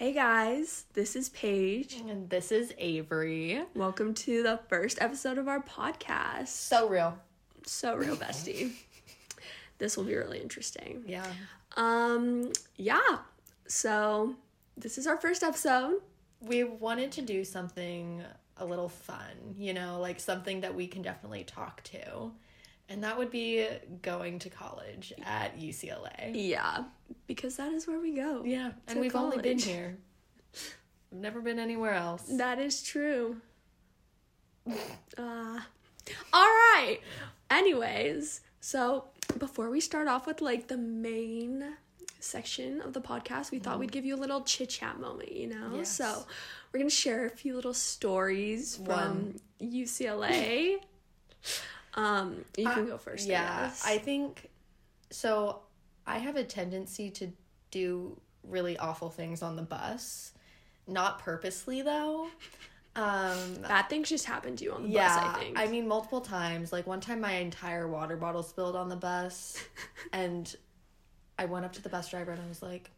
Hey guys, this is Paige. And this is Avery. Welcome to the first episode of our podcast. So real. So real, bestie. this will be really interesting. Yeah. Um, yeah. So this is our first episode. We wanted to do something a little fun, you know, like something that we can definitely talk to. And that would be going to college at UCLA. Yeah, because that is where we go. Yeah, and we've only been here. I've never been anywhere else. That is true. Uh, all right. Anyways, so before we start off with like the main section of the podcast, we thought we'd give you a little chit chat moment, you know? Yes. So we're going to share a few little stories from One. UCLA. Um, you can go first. Yeah, guess. I think so. I have a tendency to do really awful things on the bus, not purposely though. Um, Bad things just happened to you on the yeah, bus, I think. I mean multiple times. Like one time, my entire water bottle spilled on the bus, and I went up to the bus driver and I was like,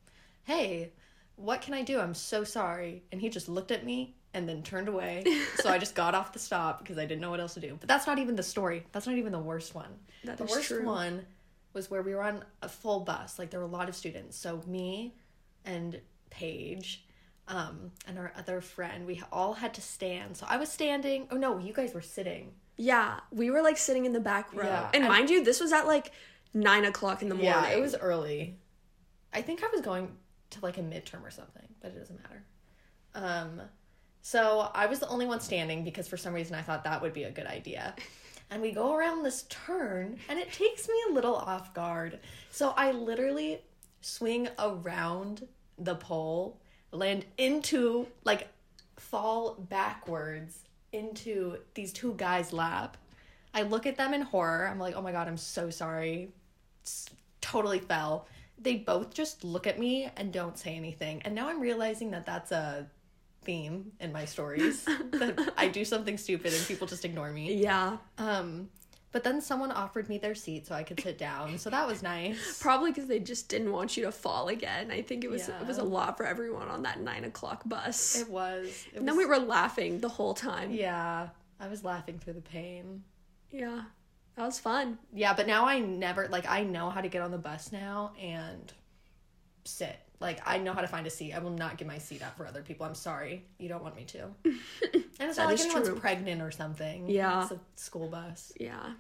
"Hey, what can I do? I'm so sorry." And he just looked at me and then turned away. so I just got off the stop because I didn't know what else to do. But that's not even the story. That's not even the worst one. That the worst true. one was where we were on a full bus. Like there were a lot of students. So me and Paige um and our other friend we all had to stand so i was standing oh no you guys were sitting yeah, we were like sitting in the back row. Yeah, And and- mind you, this was at like nine o'clock in the morning. yeah it was early i think i was going to like a midterm or something but it doesn't matter um so i was the only one standing because for some reason i thought that would be a good idea. And we go around this turn and it takes me a little off guard. So i literally swing around the pole land into like fall backwards into these two guys lap. I look at them in horror. I'm like oh my god i'm so sorry. Totally fell. They both just look at me and don't say anything. And now i'm realizing that that's a theme in my stories that i do something stupid and people just ignore me Yeah. um but then someone offered me their seat so i could sit down so that was nice Probably because they just didn't want you to fall again. I think it was it was a lot for everyone on that nine o'clock bus. it was it and then was- we were laughing the whole time. yeah i was laughing through the pain Yeah. That was fun. Yeah, but now I never like I know how to get on the bus now and sit. Like I know how to find a seat. I will not give my seat out for other people. I'm sorry. You don't want me to. and it's not like anyone's true. pregnant or something. Yeah. It's a school bus. Yeah.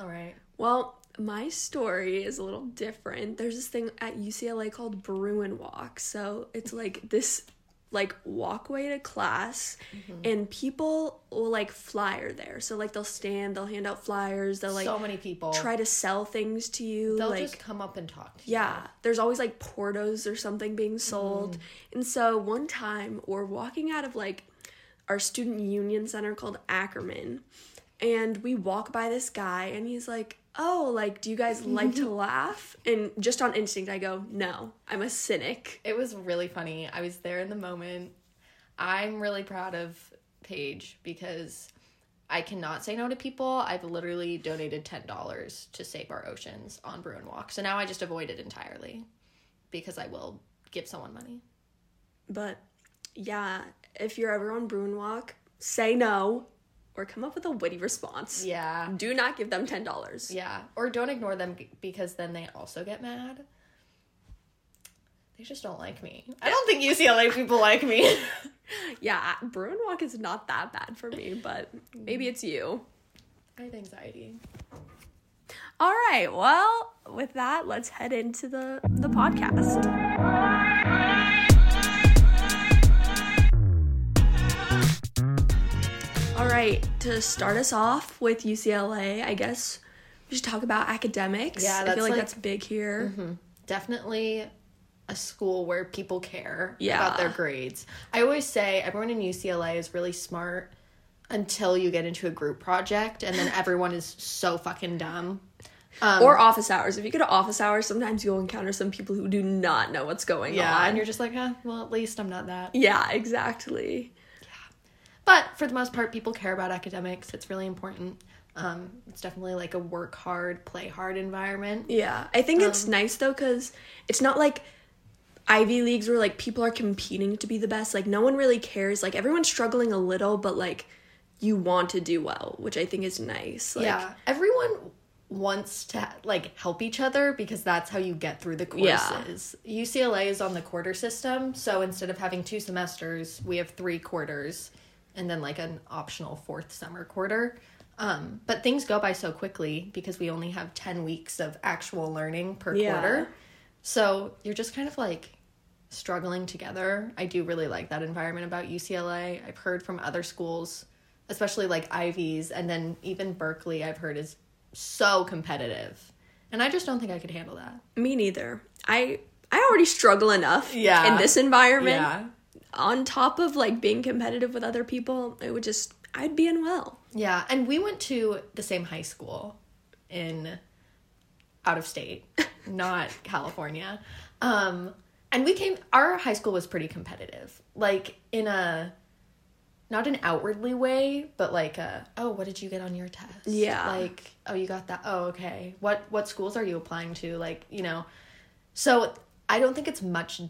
All right. Well, my story is a little different. There's this thing at UCLA called Bruin Walk. So it's like this like walkway to class mm-hmm. and people will like flyer there. So like they'll stand, they'll hand out flyers, they'll like so many people. try to sell things to you. They'll like just come up and talk to you. Yeah, there's always like Portos or something being mm-hmm. sold. And so one time we're walking out of like our student union center called Ackerman, and we walk by this guy, and he's like, Oh, like, do you guys like to laugh? And just on instinct, I go, No, I'm a cynic. It was really funny. I was there in the moment. I'm really proud of Paige because I cannot say no to people. I've literally donated ten dollars to save our oceans on Bruin Walk. So now I just avoid it entirely because I will give someone money. But yeah, if you're ever on Bruin Walk, say no or come up with a witty response. Yeah. Do not give them $10. Yeah. Or don't ignore them because then they also get mad. They just don't like me. I don't think UCLA people like me. Yeah, Bruin Walk is not that bad for me, but maybe it's you. I have anxiety. All right, well, with that, let's head into the, the podcast. Right, to start us off with UCLA, I guess we should talk about academics. Yeah, I feel like, like- that's big here. definitely a school where people care Yeah. about their grades. I always say everyone in UCLA is really smart until you get into a group project and then everyone is so fucking dumb. Um, or office hours. If you go to office hours, sometimes you'll encounter some people who do not know what's going yeah, on. and you're just like, eh, well, at least I'm not that. yeah, exactly. But for the most part, people care about academics. It's really important. Um, it's definitely like a work hard, play hard environment. Yeah, I think it's nice though because it's not like Ivy leagues where like people are competing to be the best. Like no one really cares. Like everyone's struggling a little, but like you want to do well, which I think is nice. Like, yeah, everyone wants to like help each other because that's how you get through the courses. Yeah. UCLA is on the quarter system, so instead of having two semesters, we have three quarters and then like an optional fourth summer quarter. Um, but things go by so quickly because we only have 10 weeks of actual learning per yeah. quarter. So you're just kind of like struggling together. I do really like that environment about UCLA. I've heard from other schools, especially like Ivy's and then even Berkeley, I've heard is so competitive. And I just don't think I could handle that. Me neither. I I already struggle enough yeah. in this environment. Yeah. On top of like being competitive with other people, it would just I'd be unwell. Yeah, and we went to the same high school in out of state, not California. Um and we came our high school was pretty competitive. Like in a not an outwardly way, but like a, oh, what did you get on your test? Yeah. Like, oh, you got that. Oh, okay. What what schools are you applying to? Like, you know. So, I don't think it's much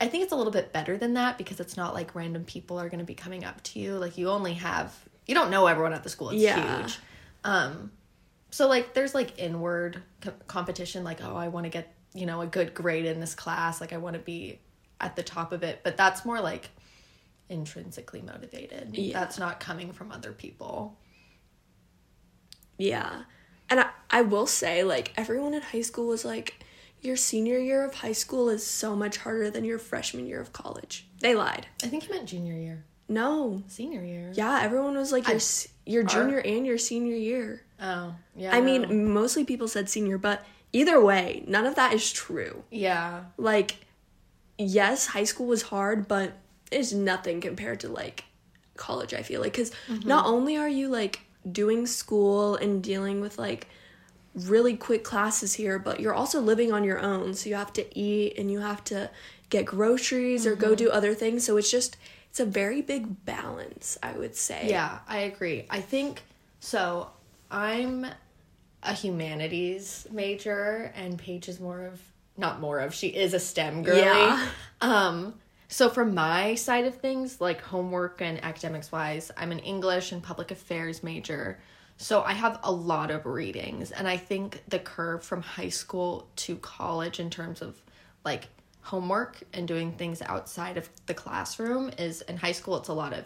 I think it's a little bit better than that because it's not like random people are going to be coming up to you. Like you only have you don't know everyone at the school. It's yeah. huge. Um so like there's like inward co- competition like oh, I want to get, you know, a good grade in this class, like I want to be at the top of it, but that's more like intrinsically motivated. Yeah. That's not coming from other people. Yeah. And I, I will say, like, everyone in high school was like, your senior year of high school is so much harder than your freshman year of college. They lied. I think you meant junior year. No. Senior year. Yeah, everyone was like your I, your junior and your senior year. Oh, yeah. I no. mean, mostly people said senior, but either way, none of that is true. Yeah. Like yes, high school was hard, but it's nothing compared to like college i feel like because mm-hmm. not only are you like doing school and dealing with like really quick classes here but you're also living on your own so you have to eat and you have to get groceries mm-hmm. or go mm-hmm. do other things so it's just it's a very big balance i would say yeah i agree i think so i'm a humanities major and paige is more of not more of she is a stem girl. yeah. um so, from my side of things, like homework and academics wise, I'm an English and public affairs major. So, I have a lot of readings. And I think the curve from high school to college in terms of like homework and doing things outside of the classroom is in high school, it's a lot of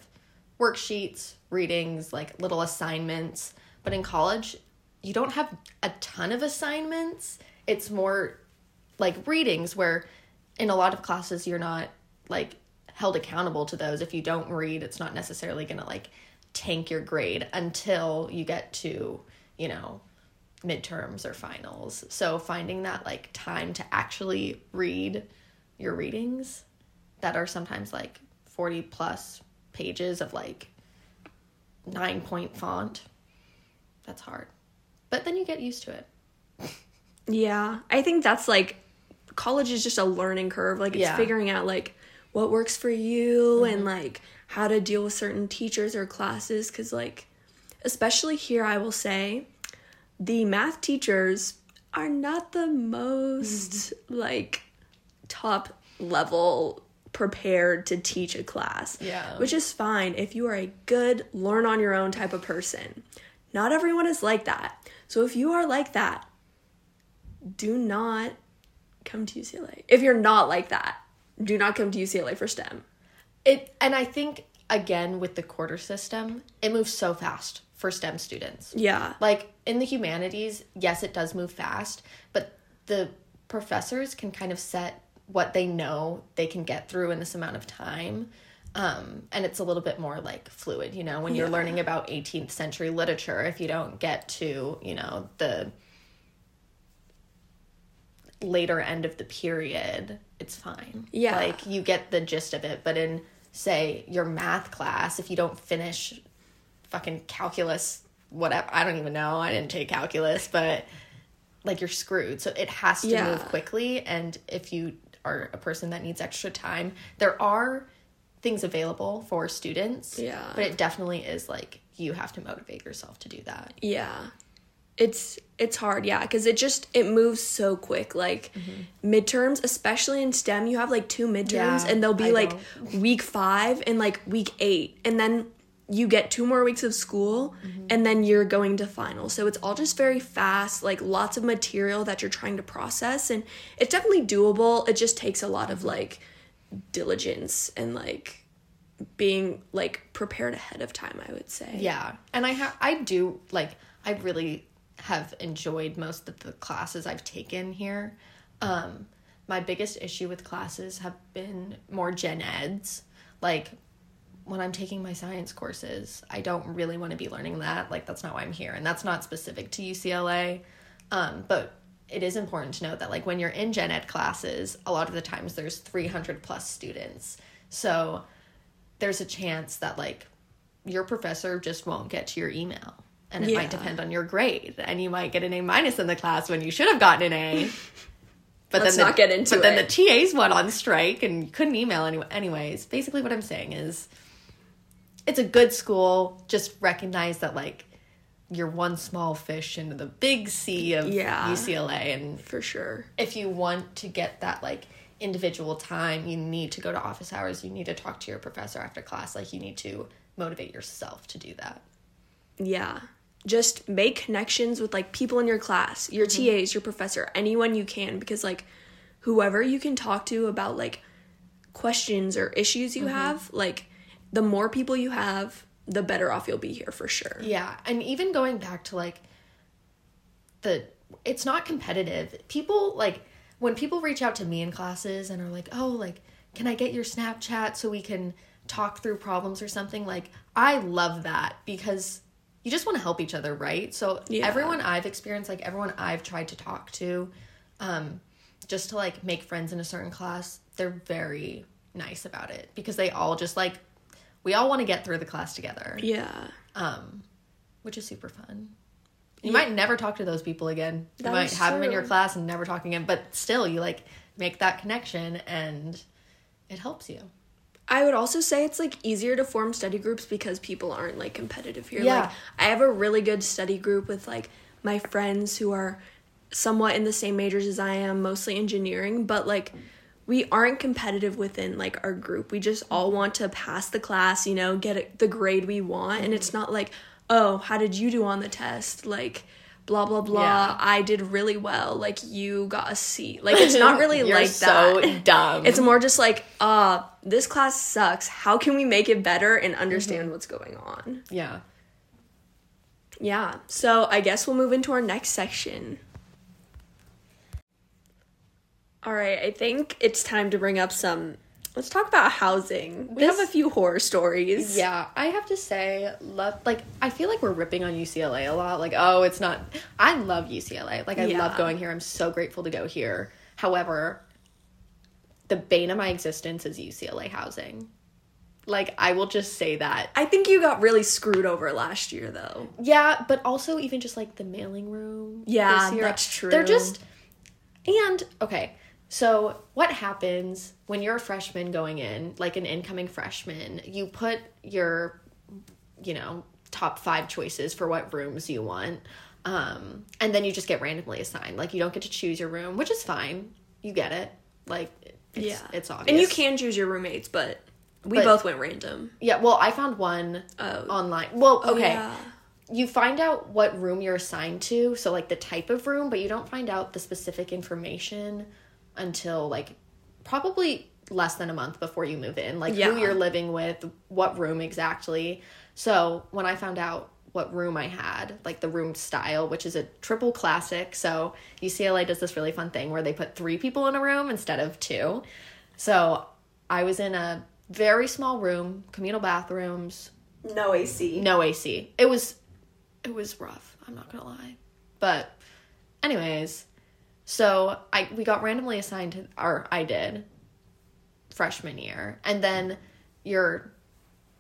worksheets, readings, like little assignments. But in college, you don't have a ton of assignments. It's more like readings where in a lot of classes you're not like held accountable to those. If you don't read, it's not necessarily going to like tank your grade until you get to, you know, midterms or finals. So finding that like time to actually read your readings that are sometimes like 40 plus pages of like 9 point font. That's hard. But then you get used to it. Yeah, I think that's like college is just a learning curve. Like it's yeah. figuring out like what works for you mm-hmm. and like how to deal with certain teachers or classes cuz like especially here I will say the math teachers are not the most mm-hmm. like top level prepared to teach a class. Yeah. Which is fine if you are a good learn on your own type of person. Not everyone is like that. So if you are like that, do not come to UCLA. If you're not like that, do not come to UCLA for STEM. It and I think again with the quarter system, it moves so fast for STEM students. Yeah. Like in the humanities, yes, it does move fast, but the professors can kind of set what they know they can get through in this amount of time. Um, and it's a little bit more like fluid, you know, when you're learning about 18th century literature, if you don't get to, you know, the later end of the period, it's fine. Yeah. Like you get the gist of it. But in, say, your math class, if you don't finish fucking calculus, whatever, I don't even know. I didn't take calculus, but like you're screwed. So it has to yeah. move quickly. And if you are a person that needs extra time, there are things available for students. Yeah. But it definitely is like you have to motivate yourself to do that. Yeah It's it's hard, yeah, because it just it moves so quick. Like midterms, especially in STEM, you have like two midterms, Yeah, and they'll be I like week five and like week eight, and then you get two more weeks of school, Mm-hmm. and then you're going to final So it's all just very fast, like lots of material that you're trying to process, and it's definitely doable. It just takes a lot of like diligence and like being like prepared ahead of time. I would say. Yeah, and I have I do like I really have enjoyed most of the classes I've taken here. Um, my biggest issue with classes have been more gen eds. Like when I'm taking my science courses, I don't really want to be learning that. Like that's not why I'm here, and that's not specific to UCLA. Um, but it is important to note that like when you're in gen ed classes, a lot of the times there's 300 plus students. So there's a chance that like your professor just won't get to your email and it Yeah. might depend on your grade. And you might get an a minus in the class when you should have gotten an a. But Let's then the, not get into but then the tas went on strike and you couldn't email any, anyways. Basically what i'm saying is it's a good school. Just recognize that like you're one small fish into the big sea of Yeah. ucla and For sure. if you want to get that like individual time you need to go to office hours. You need to talk to your professor after class. Like you need to motivate yourself to do that. Yeah. Just make connections with like people in your class, your mm-hmm. TAs, your professor, anyone you can because like whoever you can talk to about like questions or issues you mm-hmm. have, like the more people you have, the better off you'll be here for sure. yeah and even going back to like the it's not competitive. People like when people reach out to me in classes and are like oh like can i get your snapchat so we can talk through problems or something? Like i love that because you just want to help each other right so Yeah. everyone i've experienced like everyone i've tried to talk to um just to like make friends in a certain class they're very nice about it because they all just like we all want to get through the class together Yeah. um, which is super fun. You might never talk to those people again. You That might have them in your class and never talk again, but still, you like make that connection and it helps you. I would also say it's like easier to form study groups because people aren't like competitive here. Yeah. Like I have a really good study group with like my friends who are somewhat in the same majors as I am, mostly engineering, but like we aren't competitive within like our group. We just all want to pass the class, you know, get the grade we want and it's not like, "Oh, how did you do on the test?" like blah blah blah. Yeah. I did really well. Like you got a C. Like it's not really You're like so that. dumb. It's more just like, uh, this class sucks. How can we make it better and understand what's going on? yeah. Yeah. So I guess we'll move into our next section. All right, I think it's time to bring up some. Let's talk about housing. We This- have a few horror stories. Yeah, I have to say, love like I feel like we're ripping on UCLA a lot. Like, oh, it's not. I love UCLA. Like, I Yeah. love going here. I'm so grateful to go here. However, the bane of my existence is UCLA housing. Like, I will just say that. I think you got really screwed over last year, though. Yeah, but also even just like the mailing room. Yeah, this year, that's true. They're just and okay. So what happens when you're a freshman going in, like an incoming freshman? You put your, you know, top five choices for what rooms you want, um, and then you just get randomly assigned. Like you don't get to choose your room, which is fine. You get it. Like it's, yeah, it's obvious. And you can choose your roommates, but we But- both went random. Yeah. Well, I found one Oh. online. Well, Oh, okay. yeah. you find out what room you're assigned to, so like the type of room, but you don't find out the specific information until like probably less than a month before you move in. Like Yeah. who you're living with, what room exactly. So when I found out what room I had, like the room style, which is a triple classic. So UCLA does this really fun thing where they put three people in a room instead of two. So I was in a very small room, communal bathrooms, No AC. no AC. It was it was rough, I'm not to lie. But anyways, so I we got randomly assigned to or I did freshman year. And then your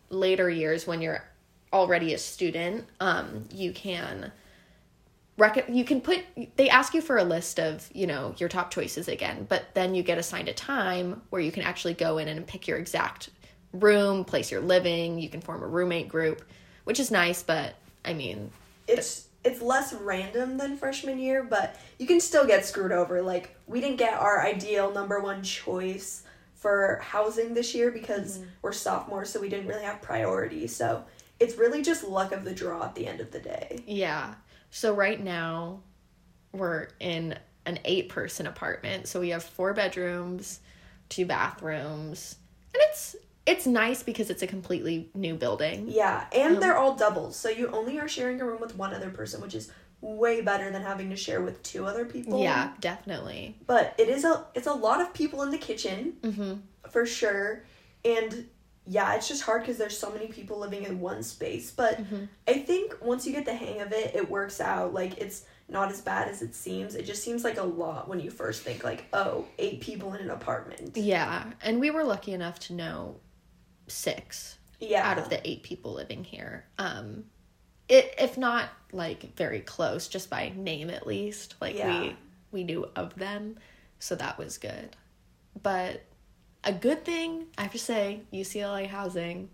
later years when you're already a student, um you can rec- you can put they ask you for a list of you know your top choices again but then you get assigned a time where you can actually go in and pick your exact room place you're living you can form a roommate group which is nice but i mean It's it's less random than freshman year, but you can still get screwed over. Like we didn't get our ideal number one choice for housing this year because Mm-hmm. we're sophomores, so we didn't really have priority. So it's really just luck of the draw at the end of the day. Yeah. So right now we're in an eight person apartment. So we have four bedrooms, two bathrooms. And it's it's nice because it's a completely new building. Yeah, and Um, they're all doubles, so you only are sharing a room with one other person, which is way better than having to share with two other people. Yeah, definitely. but it is a it's a lot of people in the kitchen Mm-hmm. for sure, and yeah, it's just hard because there's so many people living in one space. But Mm-hmm. I think once you get the hang of it, it works out. Like it's not as bad as it seems. It just seems like a lot when you first think like, oh, eight people in an apartment. Yeah. And we were lucky enough to know six Yeah, out of the eight people living here. Um it if not like very close, just by name at least. Like Yeah. we we knew of them. So that was good. But a good thing, I have to say, UCLA housing,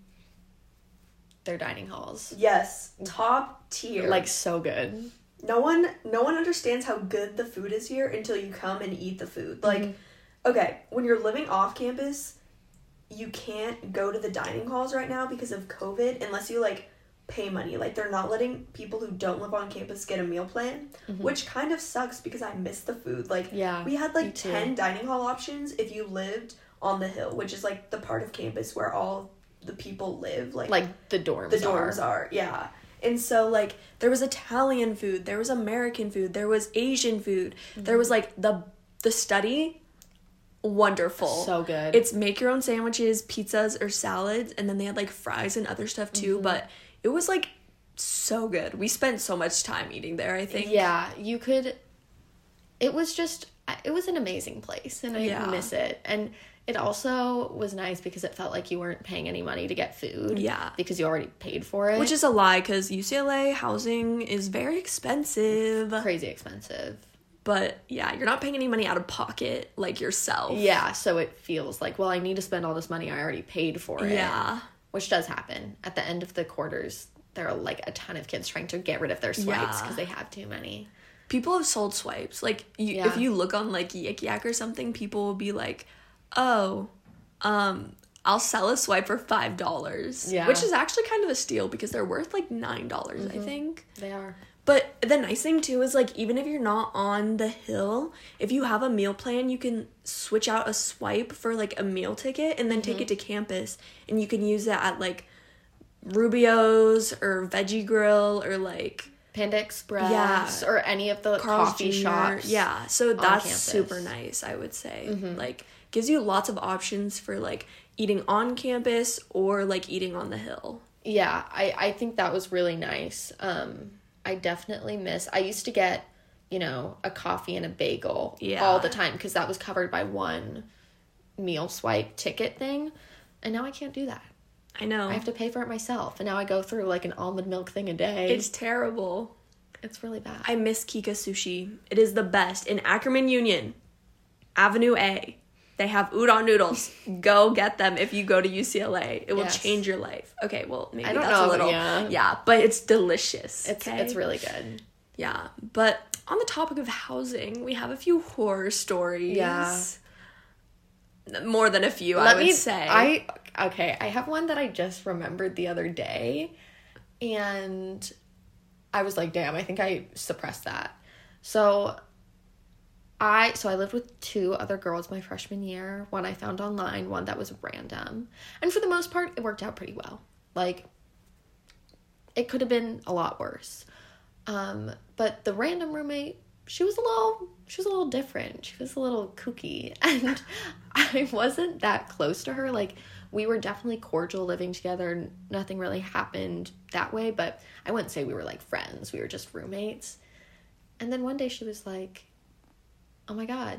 their dining halls. yes, top tier. Like so good. no one no one understands how good the food is here until you come and eat the food like Mm-hmm. okay when you're living off campus you can't go to the dining halls right now because of covid unless you like pay money like they're not letting people who don't live on campus get a meal plan which kind of sucks because i miss the food like Mm-hmm. Yeah, we had like 10 dining hall options if you lived on the hill which is like the part of campus where all the people live like Like the dorms. the dorms are. are. yeah and so like there was italian food there was american food there was asian food there was like the the study wonderful So good. it's make your own sandwiches pizzas or salads and then they had like fries and other stuff too mm-hmm. but it was like so good we spent so much time eating there i think Yeah, you could. It was just, it was an amazing place, and I Yeah. miss it. And it also was nice because it felt like you weren't paying any money to get food. Yeah. because you already paid for it, which is a lie because ucla housing is very expensive crazy expensive. But yeah you're not paying any money out of pocket like yourself Yeah, so it feels like, well, I need to spend all this money. I already paid for it. yeah which does happen at the end of the quarters. There are like a ton of kids trying to get rid of their swipes Yeah. because they have too many. people have sold swipes. Like you, Yeah. if you look on like Yik Yak or something, people will be like, "Oh, um, I'll sell a swipe for five dollars." Yeah. which is actually kind of a steal because they're worth like nine dollars, Mm-hmm. I think. They are. But the nice thing too is like even if you're not on the hill, if you have a meal plan, you can switch out a swipe for like a meal ticket and then take it to campus and you can use it at like Rubio's or Veggie Grill or like Panda Express Yeah. or any of the Carl's coffee Jr. shops. Yeah, so that's. Mm-hmm. super nice, I would say. Like gives you lots of options for like eating on campus or like eating on the hill. Yeah, I, I think that was really nice. Um, I definitely miss. I used to get, you know, a coffee and a bagel Yeah. all the time because that was covered by one meal swipe ticket thing, and now I can't do that. I know. I have to pay for it myself, and now I go through like an almond milk thing a day. it's terrible. it's really bad. I miss Kika Sushi. It is the best in Ackerman Union, Avenue A. They have udon noodles. go get them if you go to UCLA. It will Yes. change your life. Okay, well maybe I that's know, a little yeah. yeah, but it's delicious. it's okay? it's really good. Yeah, but on the topic of housing, we have a few horror stories. Yeah. More than a few, I Let would me say. I okay. I have one that I just remembered the other day, and I was like, "Damn!" I think I suppressed that. So, I so I lived with two other girls my freshman year. One I found online, one that was random, and for the most part, it worked out pretty well. Like, it could have been a lot worse. Um, but the random roommate, she was a little she was a little different. She was a little kooky. And I wasn't that close to her. Like we were definitely cordial living together. Nothing really happened that way, but I wouldn't say we were like friends. We were just roommates. And then one day she was like, "Oh my god,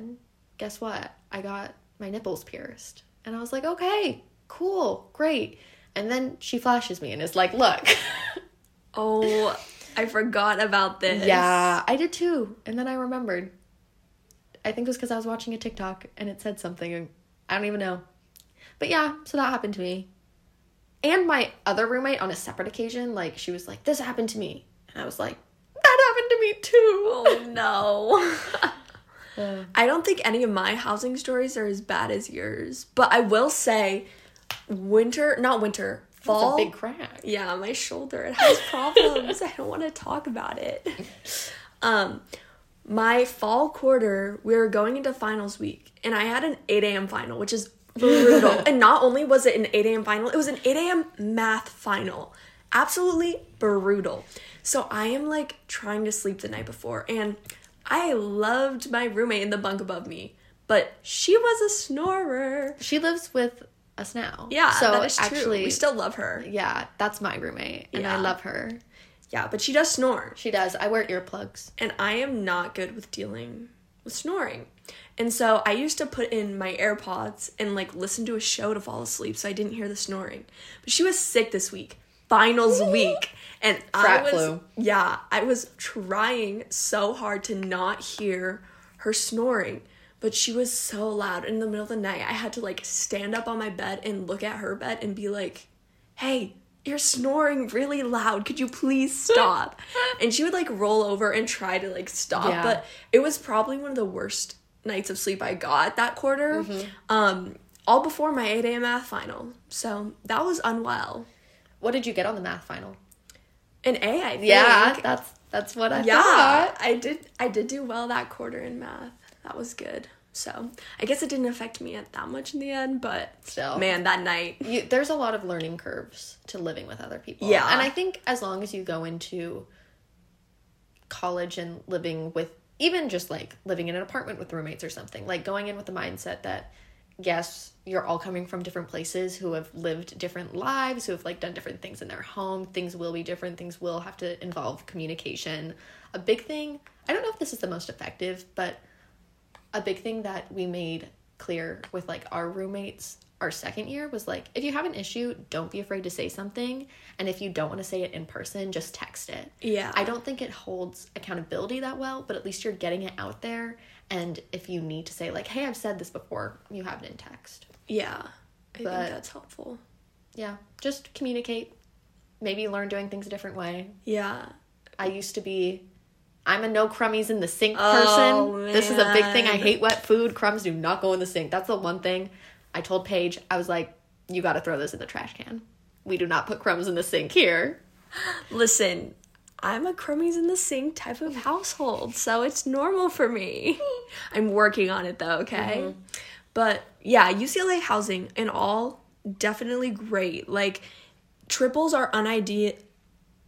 guess what? I got my nipples pierced." And I was like, "Okay, cool, great." And then she flashes me and is like, "Look." oh, I forgot about this. Yeah, I did too. And then I remembered. I think it was because I was watching a TikTok and it said something. and I don't even know. But yeah, so that happened to me. And my other roommate on a separate occasion, like, she was like, this happened to me. And I was like, that happened to me too. Oh no. I don't think any of my housing stories are as bad as yours, but I will say winter, not winter, fall. It's a big crack. Yeah, my shoulder it has problems. I don't want to talk about it. Um, my fall quarter, we were going into finals week, and I had an 8 a.m. final, which is brutal. and not only was it an 8 a.m. final, it was an 8 a.m. math final. Absolutely brutal. So I am like trying to sleep the night before, and I loved my roommate in the bunk above me, but she was a snorer. She lives with us now. Yeah, So that is true. actually, we still love her. yeah, that's my roommate, and I love her. Yeah, but she does snore. She does. I wear earplugs. and I am not good with dealing with snoring. And so I used to put in my AirPods and like listen to a show to fall asleep so I didn't hear the snoring. But she was sick this week, finals week, and I was flu. yeah, I was trying so hard to not hear her snoring, but she was so loud in the middle of the night. I had to like stand up on my bed and look at her bed and be like, "Hey, you're snoring really loud. Could you please stop?" and she would like roll over and try to like stop, Yeah. but it was probably one of the worst nights of sleep I got that quarter. Mm-hmm. Um all before my 8 a.m. math final. So that was unwell. What did you get on the math final? An A, I think. Yeah, that's that's what I yeah, thought. I did. I did do well that quarter in math. That was good. So I guess it didn't affect me that much in the end, but Still. man, that night. You, there's a lot of learning curves to living with other people. Yeah. And I think as long as you go into college and living with even just like living in an apartment with roommates or something, like going in with the mindset that yes, you're all coming from different places who have lived different lives, who have like done different things in their home. Things will be different, things will have to involve communication. A big thing, I don't know if this is the most effective, but a big thing that we made clear with like our roommates our second year was like if you have an issue don't be afraid to say something and if you don't want to say it in person just text it Yeah. i don't think it holds accountability that well but at least you're getting it out there and if you need to say like hey i've said this before you have it in text. Yeah. I But- think that's helpful. yeah just communicate. Maybe learn doing things a different way. Yeah. i used to be i'm a no crummies in the sink Oh, person. This is a big thing. I hate wet food. Crumbs do not go in the sink. That's the one thing. I told paige i was like you got to throw this in the trash can. We do not put crumbs in the sink here. Listen, I'm a crummies in the sink type of household, so it's normal for me. I'm working on it though, okay? But yeah, UCLA housing and all definitely great. Like triples are unideal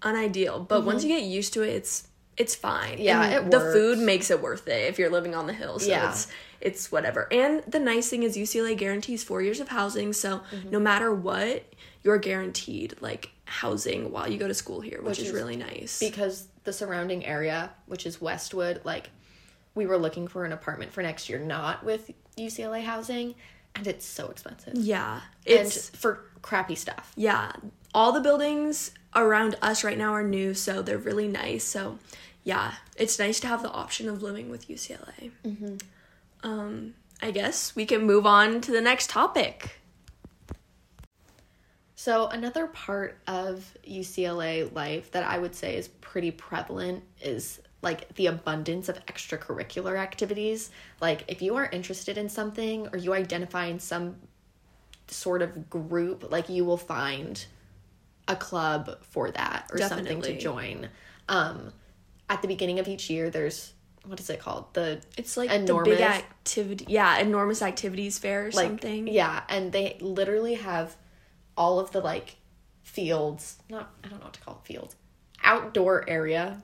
unideal, but once you get used to it, it's it's fine. Yeah, And it the works. food makes it worth it if you're living on the hill. So Yeah. it's it's whatever. And the nice thing is UCLA guarantees 4 years of housing, so Mm-hmm. no matter what, you're guaranteed like housing while you go to school here, which, Which is, is really nice. because the surrounding area which is westwood like we were looking for an apartment for next year not with ucla housing and it's so expensive yeah, and it's for crappy stuff yeah, all the buildings around us right now are new, so they're really nice. So, yeah, it's nice to have the option of living with UCLA. Mm-hmm. Um, I guess we can move on to the next topic. So, another part of UCLA life that I would say is pretty prevalent is like the abundance of extracurricular activities. Like, if you are interested in something or you identify in some sort of group, like you will find a club for that or something to join. Um, at the beginning of each year, there's what is it called? The It's like Enormous. the big activity, yeah, enormous activities fair or like something. yeah and they literally have all of the like fields not i don't know what to call it fields outdoor area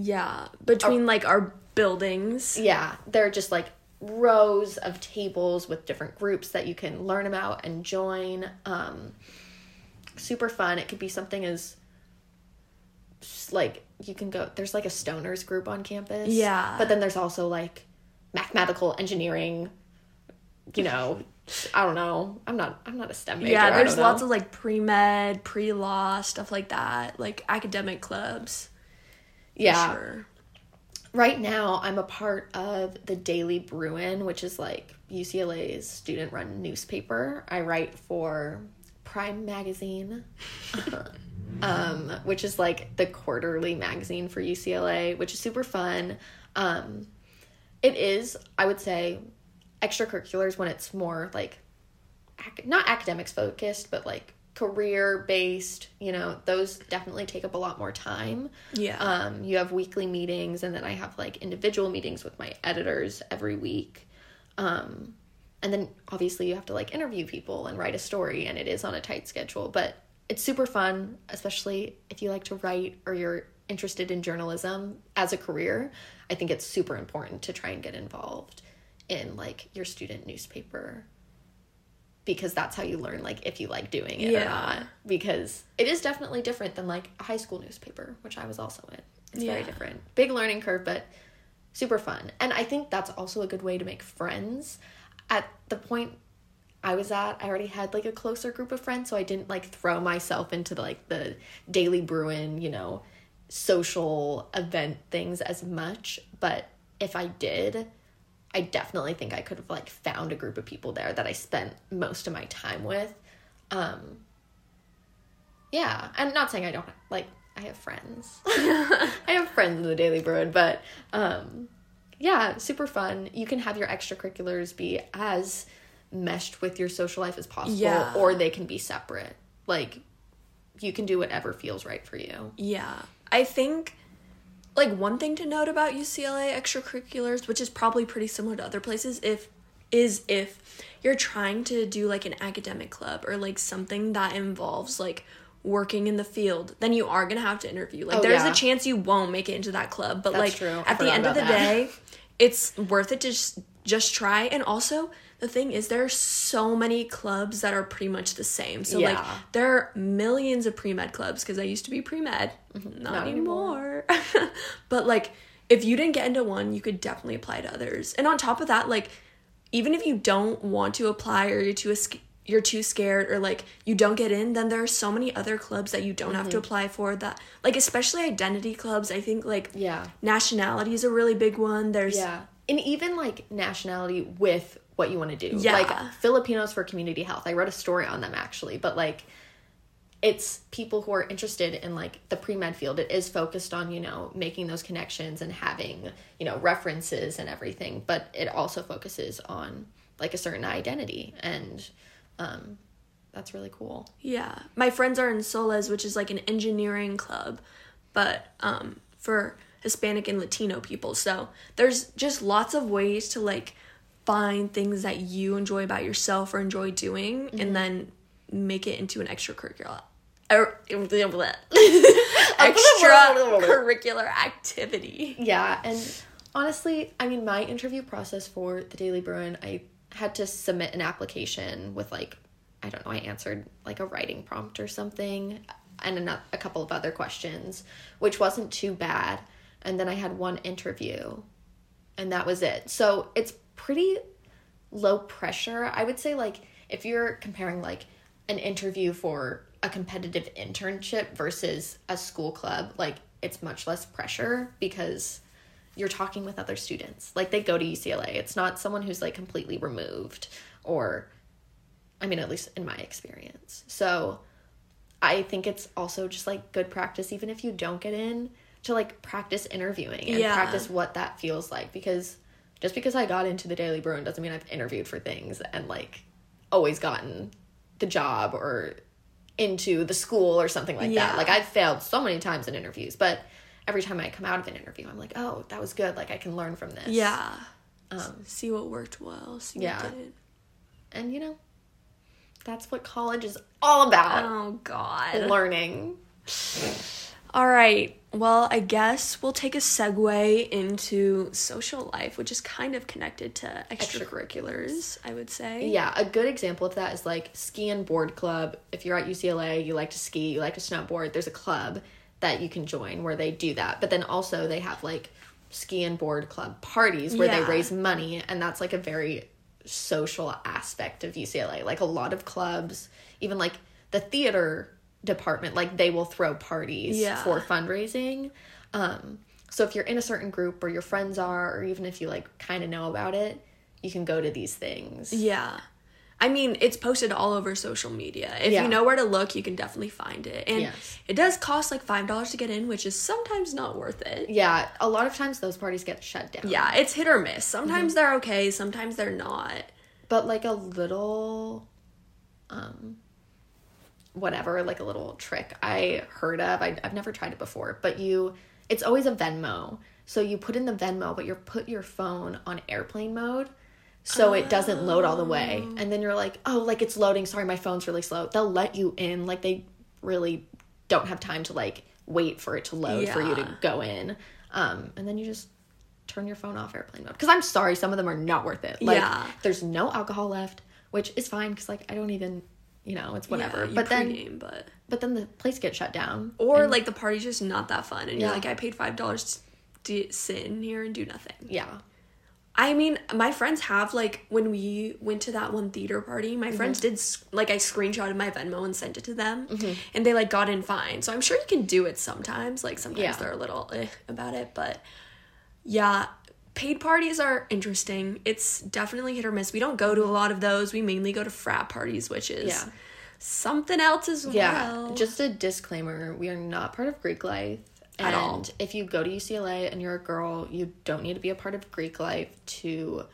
Yeah, between like our buildings. yeah they're just like rows of tables with different groups that you can learn about and join um super fun it could be something as like you can go there's like a stoners group on campus Yeah. but then there's also like mathematical engineering you know i don't know i'm not i'm not a stem major Yeah, there's know. lots of like pre med, pre law, stuff like that, like academic clubs. Yeah Sure. right now i'm a part of the daily bruin which is like ucla's student run newspaper i write for prime magazine um, which is like the quarterly magazine for UCLA, which is super fun. Um, it is, I would say, extracurriculars when it's more like ac- not academics focused, but like career based. You know, those definitely take up a lot more time. Yeah. Um, you have weekly meetings, and then I have like individual meetings with my editors every week. Um, and then obviously you have to like interview people and write a story, and it is on a tight schedule, but it's super fun, especially if you like to write or you're interested in journalism as a career. I think it's super important to try and get involved in like your student newspaper because that's how you learn like if you like doing it or Yeah. not. Because it is definitely different than like a high school newspaper which i was also in. It's very different. Big learning curve but super fun. And i think that's also a good way to make friends. At the point i was at i already had like a closer group of friends so i didn't like throw myself into the, like the daily bruin you know social event things as much. But if i did I definitely think I could have like found a group of people there that I spent most of my time with. Um yeah, and not saying I don't like I have friends. I have friends in the Daily Bruin, but um yeah, super fun. You can have your extracurriculars be as meshed with your social life as possible Yeah. or they can be separate. Like you can do whatever feels right for you. Yeah. I think like one thing to note about UCLA extracurriculars, which is probably pretty similar to other places, if is if you're trying to do like an academic club or like something that involves like working in the field, then you are gonna have to interview. Like Oh, there's yeah. a chance you won't make it into that club. But That's like true. At the end of the that. day, it's worth it to just just try. And also the thing is there are so many clubs that are pretty much the same. So like there are millions of pre-med clubs because I used to be pre-med. Not, Mm-hmm. Not anymore. but like if you didn't get into one, you could definitely apply to others. And on top of that, like even if you don't want to apply or you're too you're too scared or like you don't get in, then there are so many other clubs that you don't have to Mm-hmm. apply for that like especially identity clubs. I think like Yeah. nationality is a really big one. There's Yeah. And even like nationality with what you want to do. Yeah. Like Filipinos for Community Health. I wrote a story on them actually, but like it's people who are interested in like the pre-med field. It is focused on, you know, making those connections and having, you know, references and everything, but it also focuses on like a certain identity and um that's really cool. Yeah. My friends are in Soles, which is like an engineering club, but um for Hispanic and Latino people. So there's just lots of ways to like find things that you enjoy about yourself or enjoy doing and mm-hmm. then make it into an extracurricular extracurricular activity. Yeah, and honestly, I mean, my interview process for the Daily Bruin, I had to submit an application with like, I don't know, I answered like a writing prompt or something, and a couple of other questions, which wasn't too bad. And then I had one interview, and that was it. So it's pretty low pressure. I would say like if you're comparing like an interview for a competitive internship versus a school club, like it's much less pressure because you're talking with other students. Like they go to UCLA. It's not someone who's like completely removed or I mean at least in my experience. So I think it's also just like good practice even if you don't get in to like practice interviewing and Yeah. practice what that feels like because just because I got into the Daily Bruin doesn't mean I've interviewed for things and like always gotten the job or into the school or something like Yeah. that. Like I've failed so many times in interviews, but every time I come out of an interview, I'm like, oh, that was good. Like I can learn from this. Yeah. Um, See what worked well, see Yeah. what didn't. and you know, that's what college is all about. Oh god. Learning. All right. Well, I guess we'll take a segue into social life, which is kind of connected to extracurriculars, I would say. Yeah, a good example of that is like ski and board club. If you're at UCLA, you like to ski, you like to snowboard, there's a club that you can join where they do that. But then also they have like ski and board club parties where they raise money and that's like a very social aspect of UCLA. Like a lot of clubs, even like the theater department, like they will throw parties Yeah. for fundraising. Um so if you're in a certain group or your friends are or even if you like kind of know about it, you can go to these things. Yeah. I mean, it's posted all over social media. If Yeah. you know where to look, you can definitely find it. And Yes. it does cost like $5 to get in, which is sometimes not worth it. Yeah, a lot of times those parties get shut down. Yeah, it's hit or miss. Sometimes Mm-hmm. they're okay, sometimes they're not. But like a little um whatever, like a little trick I heard of. I I've never tried it before, but you it's always a Venmo. So you put in the Venmo, but you put your phone on airplane mode so it doesn't load all the way. And then you're like, "Oh, like it's loading. Sorry, my phone's really slow." They'll let you in like they really don't have time to like wait for it to load for you to go in. Um and then you just turn your phone off airplane mode because i'm sorry some of them are not worth it like Yeah. there's no alcohol left which is fine because like i don't even you know it's whatever Yeah, but then but but then the place gets shut down or like the party's just not that fun and you're like I paid $5 to sit in here and do nothing. yeah I mean, my friends have like when we went to that one theater party, my friends did like I screenshotted my Venmo and sent it to them, and they like got in fine. So I'm sure you can do it sometimes. Like sometimes Yeah. they're a little eh about it, but yeah, paid parties are interesting. It's definitely hit or miss. We don't go to a lot of those. We mainly go to frat parties, which is Yeah. something else as yeah well. just a disclaimer we are not part of greek life At and all. if you go to ucla and you're a girl you don't need to be a part of greek life to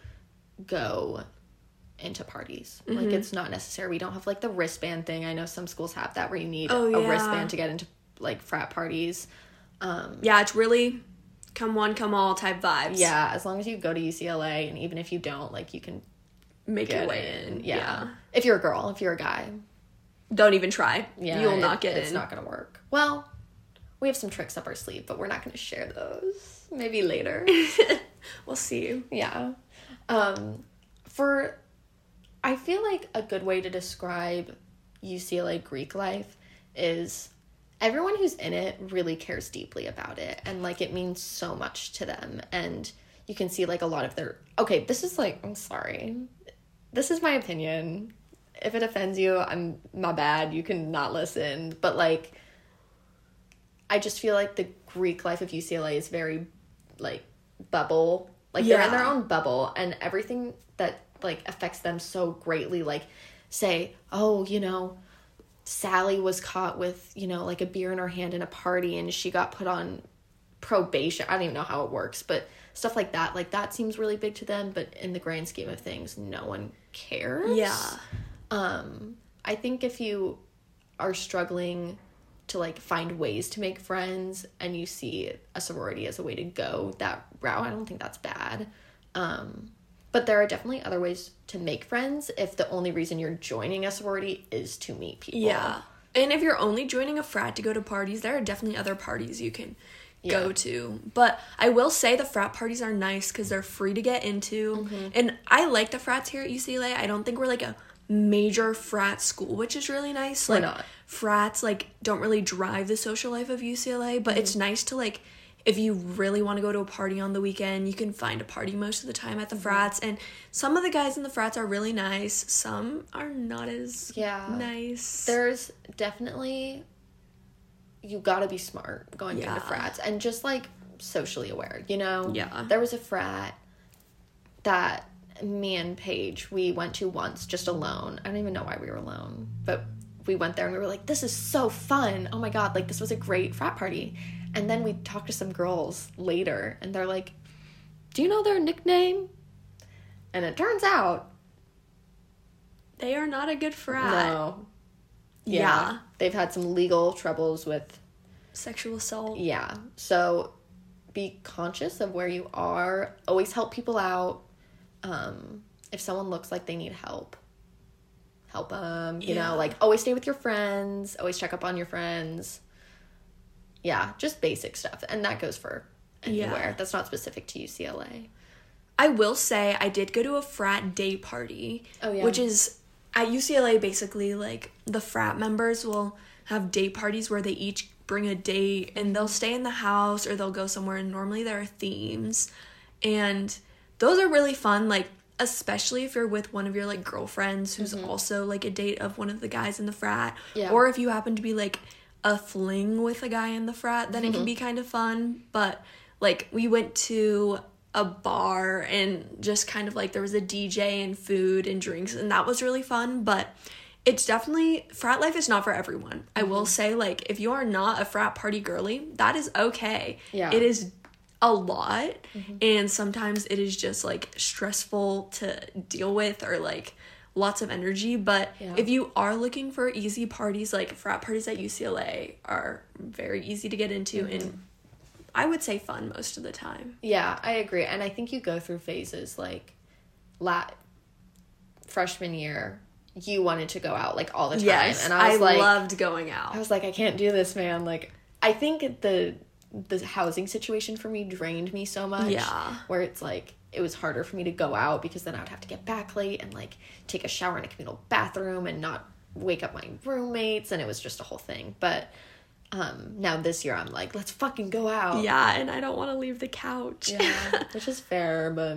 go into parties Mm-hmm. like it's not necessary we don't have like the wristband thing i know some schools have that where you need Oh, a yeah. wristband to get into like frat parties um yeah, it's really come one, come all type vibes. Yeah, as long as you go to UCLA, and even if you don't, like you can make your way in. Yeah. yeah. if you're a girl, if you're a guy, Don't even try. yeah, You'll it- not get It's in. It's not gonna work. Well, we have some tricks up our sleeve, but we're not gonna share those. Maybe later. we'll see. yeah. Um, for, I feel like a good way to describe UCLA Greek life is everyone who's in it really cares deeply about it and like it means so much to them and you can see like a lot of their okay this is like i'm sorry. This is my opinion. If it offends you i'm my bad. You can not listen. But like i just feel like the greek life of ucla is very like bubble. Like they're in their own bubble and everything that like affects them so greatly like say oh you know Sally was caught with, you know, like a beer in her hand in a party and she got put on probation. I don't even know how it works, but stuff like that. Like that seems really big to them, but in the grand scheme of things, no one cares. Yeah. Um I think if you are struggling to like find ways to make friends and you see a sorority as a way to go that route, I don't think that's bad. Um but there are definitely other ways to make friends if the only reason you're joining a sorority is to meet people. Yeah. And if you're only joining a frat to go to parties, there are definitely other parties you can go to. But I will say the frat parties are nice because they're free to get into. Mm-hmm. And I like the frats here at UCLA. I don't think we're like a major frat school, which is really nice. We're like not. frats like don't really drive the social life of UCLA, but it's mm-hmm. nice to like if you really want to go to a party on the weekend, you can find a party most of the time at the mm-hmm. frats. And some of the guys in the frats are really nice. Some are not as Yeah. nice. There's definitely you gotta be smart going Yeah. into frats and just like socially aware, you know? Yeah. There was a frat that me and Paige we went to once just alone. I don't even know why we were alone, but we went there and we were like, this is so fun. Oh my god, like this was a great frat party. And then we talked to some girls later and they're like, Do you know their nickname? And it turns out They are not a good frat. no. Yeah. They've had some legal troubles with Sexual assault. yeah. So be conscious of where you are. Always help people out. Um if someone looks like they need help, help them, you Yeah. know, like always stay with your friends, always check up on your friends. Yeah, just basic stuff. And that goes for anywhere. Yeah. That's not specific to UCLA. I will say I did go to a frat day party. Oh, yeah. Which is at UCLA basically like the frat members will have day parties where they each bring a date and they'll stay in the house or they'll go somewhere and normally there are themes. And those are really fun like especially if you're with one of your like girlfriends who's mm-hmm. also like a date of one of the guys in the frat Yeah. or if you happen to be like a fling with a guy in the frat then it can mm-hmm. be kind of fun but like we went to a bar and just kind of like there was a DJ and food and drinks and that was really fun, but it's definitely frat life is not for everyone. I will mm-hmm. say like if you are not a frat party girly, that is okay. Yeah. It is a lot mm-hmm. and sometimes it is just like stressful to deal with or like lots of energy but Yeah. if you are looking for easy parties like frat parties at UCLA are very easy to get into and mm-hmm. I would say fun most of the time. Yeah, I agree. And I think you go through phases like la freshman year, you wanted to go out like all the time. Yes, and I was like loved going out. I was like, I can't do this, man. Like I think the the housing situation for me drained me so much. Yeah. Where it's like it was harder for me to go out because then I would have to get back late and like take a shower in a communal bathroom and not wake up my roommates and it was just a whole thing. But um now this year I'm like, let's fucking go out. yeah, and I don't want to leave the couch. Yeah, which is fair, but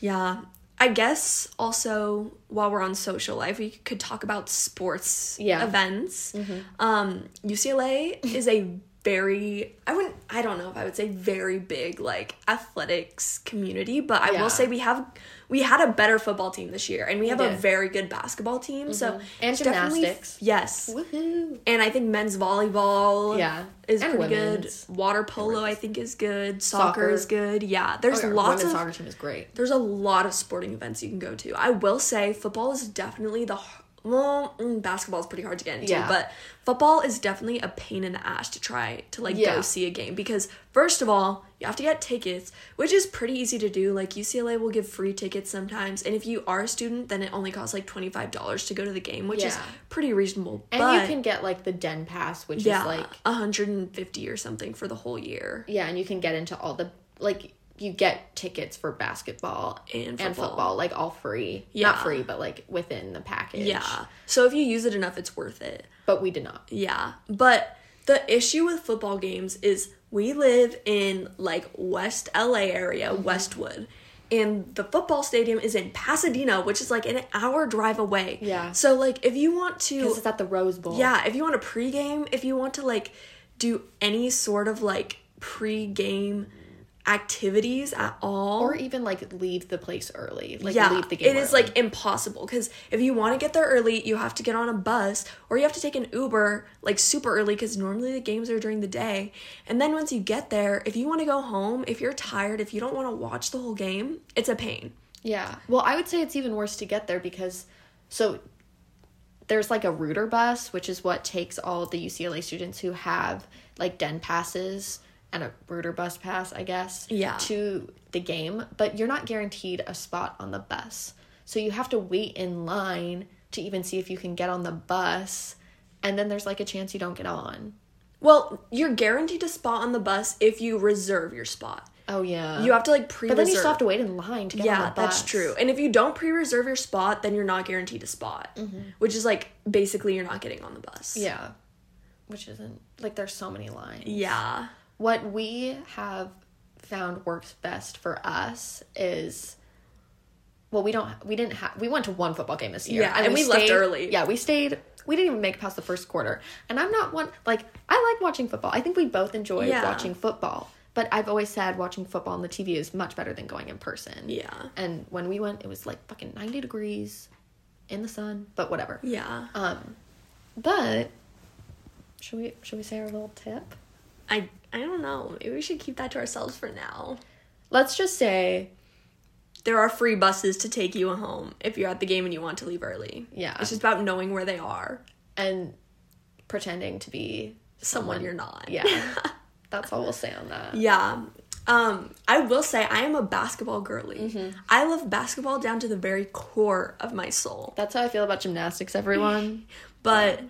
Yeah. I guess also while we're on social life, we could talk about sports Yeah. events. Um, UCLA is a very I wouldn't I don't know if I would say very big like athletics community, but I Yeah. will say we have we had a better football team this year and we have a very good basketball team. So mm-hmm. And definitely- gymnastics. Yes. woohoo. And I think men's volleyball Yeah. is And pretty women's. good. Water polo I think is good. Soccer, Soccer. is good. Yeah. There's Oh, yeah, lots of soccer team is great. there's a lot of sporting events you can go to. I will say football is definitely the well, mm, basketball is pretty hard to get into, Yeah. but football is definitely a pain in the ass to try to like Yeah. go see a game because first of all, you have to get tickets, which is pretty easy to do. Like UCLA will give free tickets sometimes, and if you are a student, then it only costs like twenty five dollars to go to the game, which is pretty reasonable. And but you can get like the den pass, which yeah, is like a hundred and fifty or something for the whole year. yeah, and you can get into all the like you get tickets for basketball And and football. football like all free. Yeah. Not free, but like within the package. Yeah, so if you use it enough, it's worth it. But we did not. Yeah, but the issue with football games is we live in like West LA area, Mm-hmm. Westwood, and the football stadium is in Pasadena, which is like an hour drive away. Yeah. So like if you want to Because it's at the Rose Bowl. yeah, if you want to pregame, if you want to like do any sort of like pregame activities at all Or even like leave the place early. Like yeah, leave the game. it is early. like impossible because if you want to get there early, you have to get on a bus or you have to take an Uber like super early because normally the games are during the day. And then once you get there, if you want to go home, if you're tired, if you don't want to watch the whole game, it's a pain. Yeah. Well, I would say it's even worse to get there because so there's like a router bus, which is what takes all the UCLA students who have like den passes and a router bus pass, I guess, Yeah. to the game, but you're not guaranteed a spot on the bus. So you have to wait in line to even see if you can get on the bus, and then there's like a chance you don't get on. Well, you're guaranteed a spot on the bus if you reserve your spot. Oh yeah. You have to like pre but then you still have to wait in line to get on Yeah, the bus. that's true. And if you don't pre-reserve your spot, then you're not guaranteed a spot, which is like basically you're not getting on the bus. Mm-hmm. Yeah. Which isn't like there's so many lines. Yeah. What we have found works best for us is well, we don't we didn't have we went to one football game this year. Yeah, and we left early. Yeah, we stayed we didn't even make it past the first quarter. And I'm not one like I like watching football. I think we both enjoy Yeah. watching football. But I've always said watching football on the TV is much better than going in person. Yeah. And when we went, it was like fucking 90 degrees in the sun, but whatever. Yeah. Um, but should we should we say our little tip? I I don't know. Maybe we should keep that to ourselves for now. Let's just say There are free buses to take you home if you're at the game and you want to leave early. Yeah. It's just about knowing where they are. and pretending to be Someone you're not. Yeah, that's all we'll say on that. Yeah. Um, I will say I am a basketball girly. Mm-hmm. I love basketball down to the very core of my soul. That's how I feel about gymnastics. Everyone. But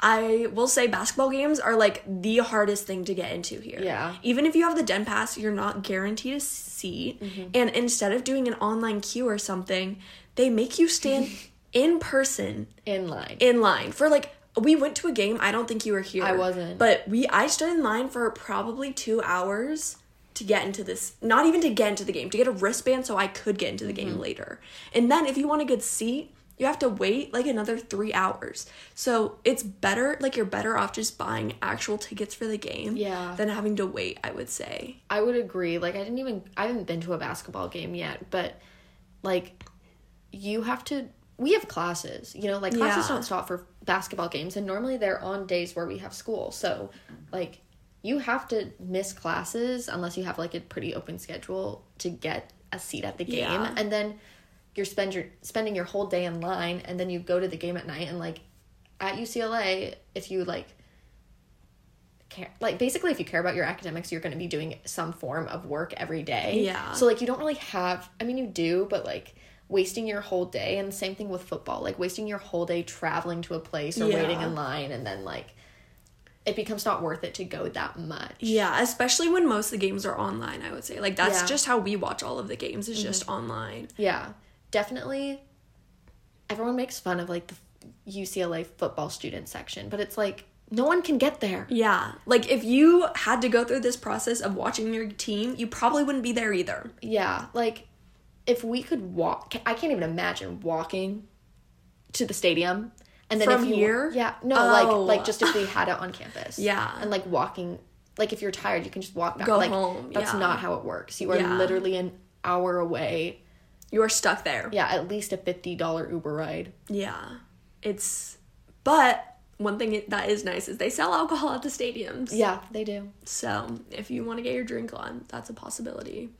I will say basketball games are like the hardest thing to get into here. Yeah. Even if you have the Den Pass, you're not guaranteed a seat. And instead of doing an online queue or something, they make you stand in person in line. in line for like we went to a game. I don't think you were here. I wasn't. But we I stood in line for probably 2 hours to get into this not even to get into the game, to get a wristband so I could get into the Mm-hmm. game later. And then if you want a good seat, you have to wait like another three hours. So it's better, like you're better off just buying actual tickets for the game Yeah. than having to wait, I would say. I would agree. Like I didn't even I haven't been to a basketball game yet, but like you have to we have classes, you know, like classes Yeah. don't stop for basketball games and normally they're on days where we have school. So like you have to miss classes unless you have like a pretty open schedule to get a seat at the game Yeah. and then you're spend your spending your whole day in line and then you go to the game at night and like at UCLA if you like care like basically if you care about your academics you're going to be doing some form of work every day Yeah. so like you don't really have i mean you do but like wasting your whole day and the same thing with football like wasting your whole day traveling to a place or waiting in line and then like it becomes not worth it to go that much Yeah, especially when most of the games are online, I would say. Like that's Yeah. just how we watch all of the games, is just mm-hmm. online. yeah definitely everyone makes fun of like the ucla football student section but it's like no one can get there Yeah. Like if you had to go through this process of watching your team, you probably wouldn't be there either. Yeah, like if we could walk, I can't even imagine walking to the stadium and then From if you, here? Yeah, no, Oh. like like just if we had it on campus. Yeah. and like walking, like if you're tired, you can just walk back. Go like, home, That's yeah. not how it works. You are Yeah. literally an hour away. You are stuck there. Yeah, at least a fifty dollar Uber ride. Yeah. It's but one thing that is nice is they sell alcohol at the stadiums. Yeah, they do. So if you want to get your drink on, that's a possibility.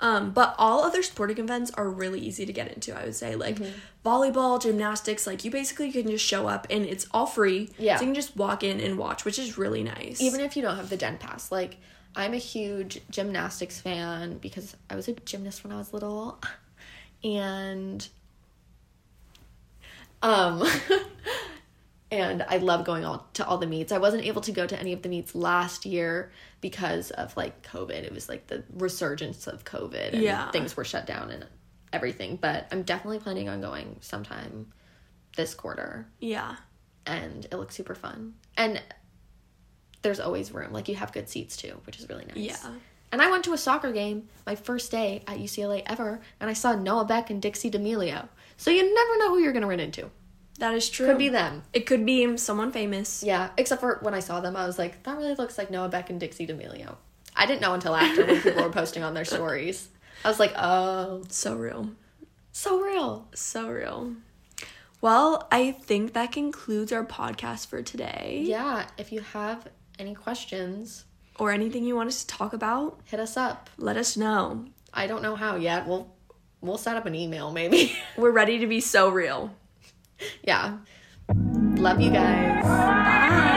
Um, but all other sporting events are really easy to get into, I would say. Like volleyball, gymnastics, like you basically can just show up and it's all free. Yeah. So you can just walk in and watch, which is really nice. Even if you don't have the Den Pass, like I'm a huge gymnastics fan because I was a gymnast when I was little, and um, and I love going all to all the meets. I wasn't able to go to any of the meets last year because of like COVID. It was like the resurgence of COVID and Yeah. things were shut down and everything. But I'm definitely planning on going sometime this quarter yeah. and it looks super fun. And there's always room. Like you have good seats too, which is really nice. Yeah. And I went to a soccer game my first day at UCLA ever, and I saw Noah Beck and Dixie D'Amelio. So you never know who you're gonna run into. That is true. Could be them. It could be someone famous. Yeah. Except for when I saw them, I was like, that really looks like Noah Beck and Dixie D'Amelio. I didn't know until after when people were posting on their stories. I was like, oh, So real. so real. So real. Well, I think that concludes our podcast for today. Yeah. If you have any questions, Or anything you want us to talk about, hit us up. let us know. I don't know how yet. We'll we'll set up an email maybe. We're ready to be so real. yeah. Love you guys. Bye.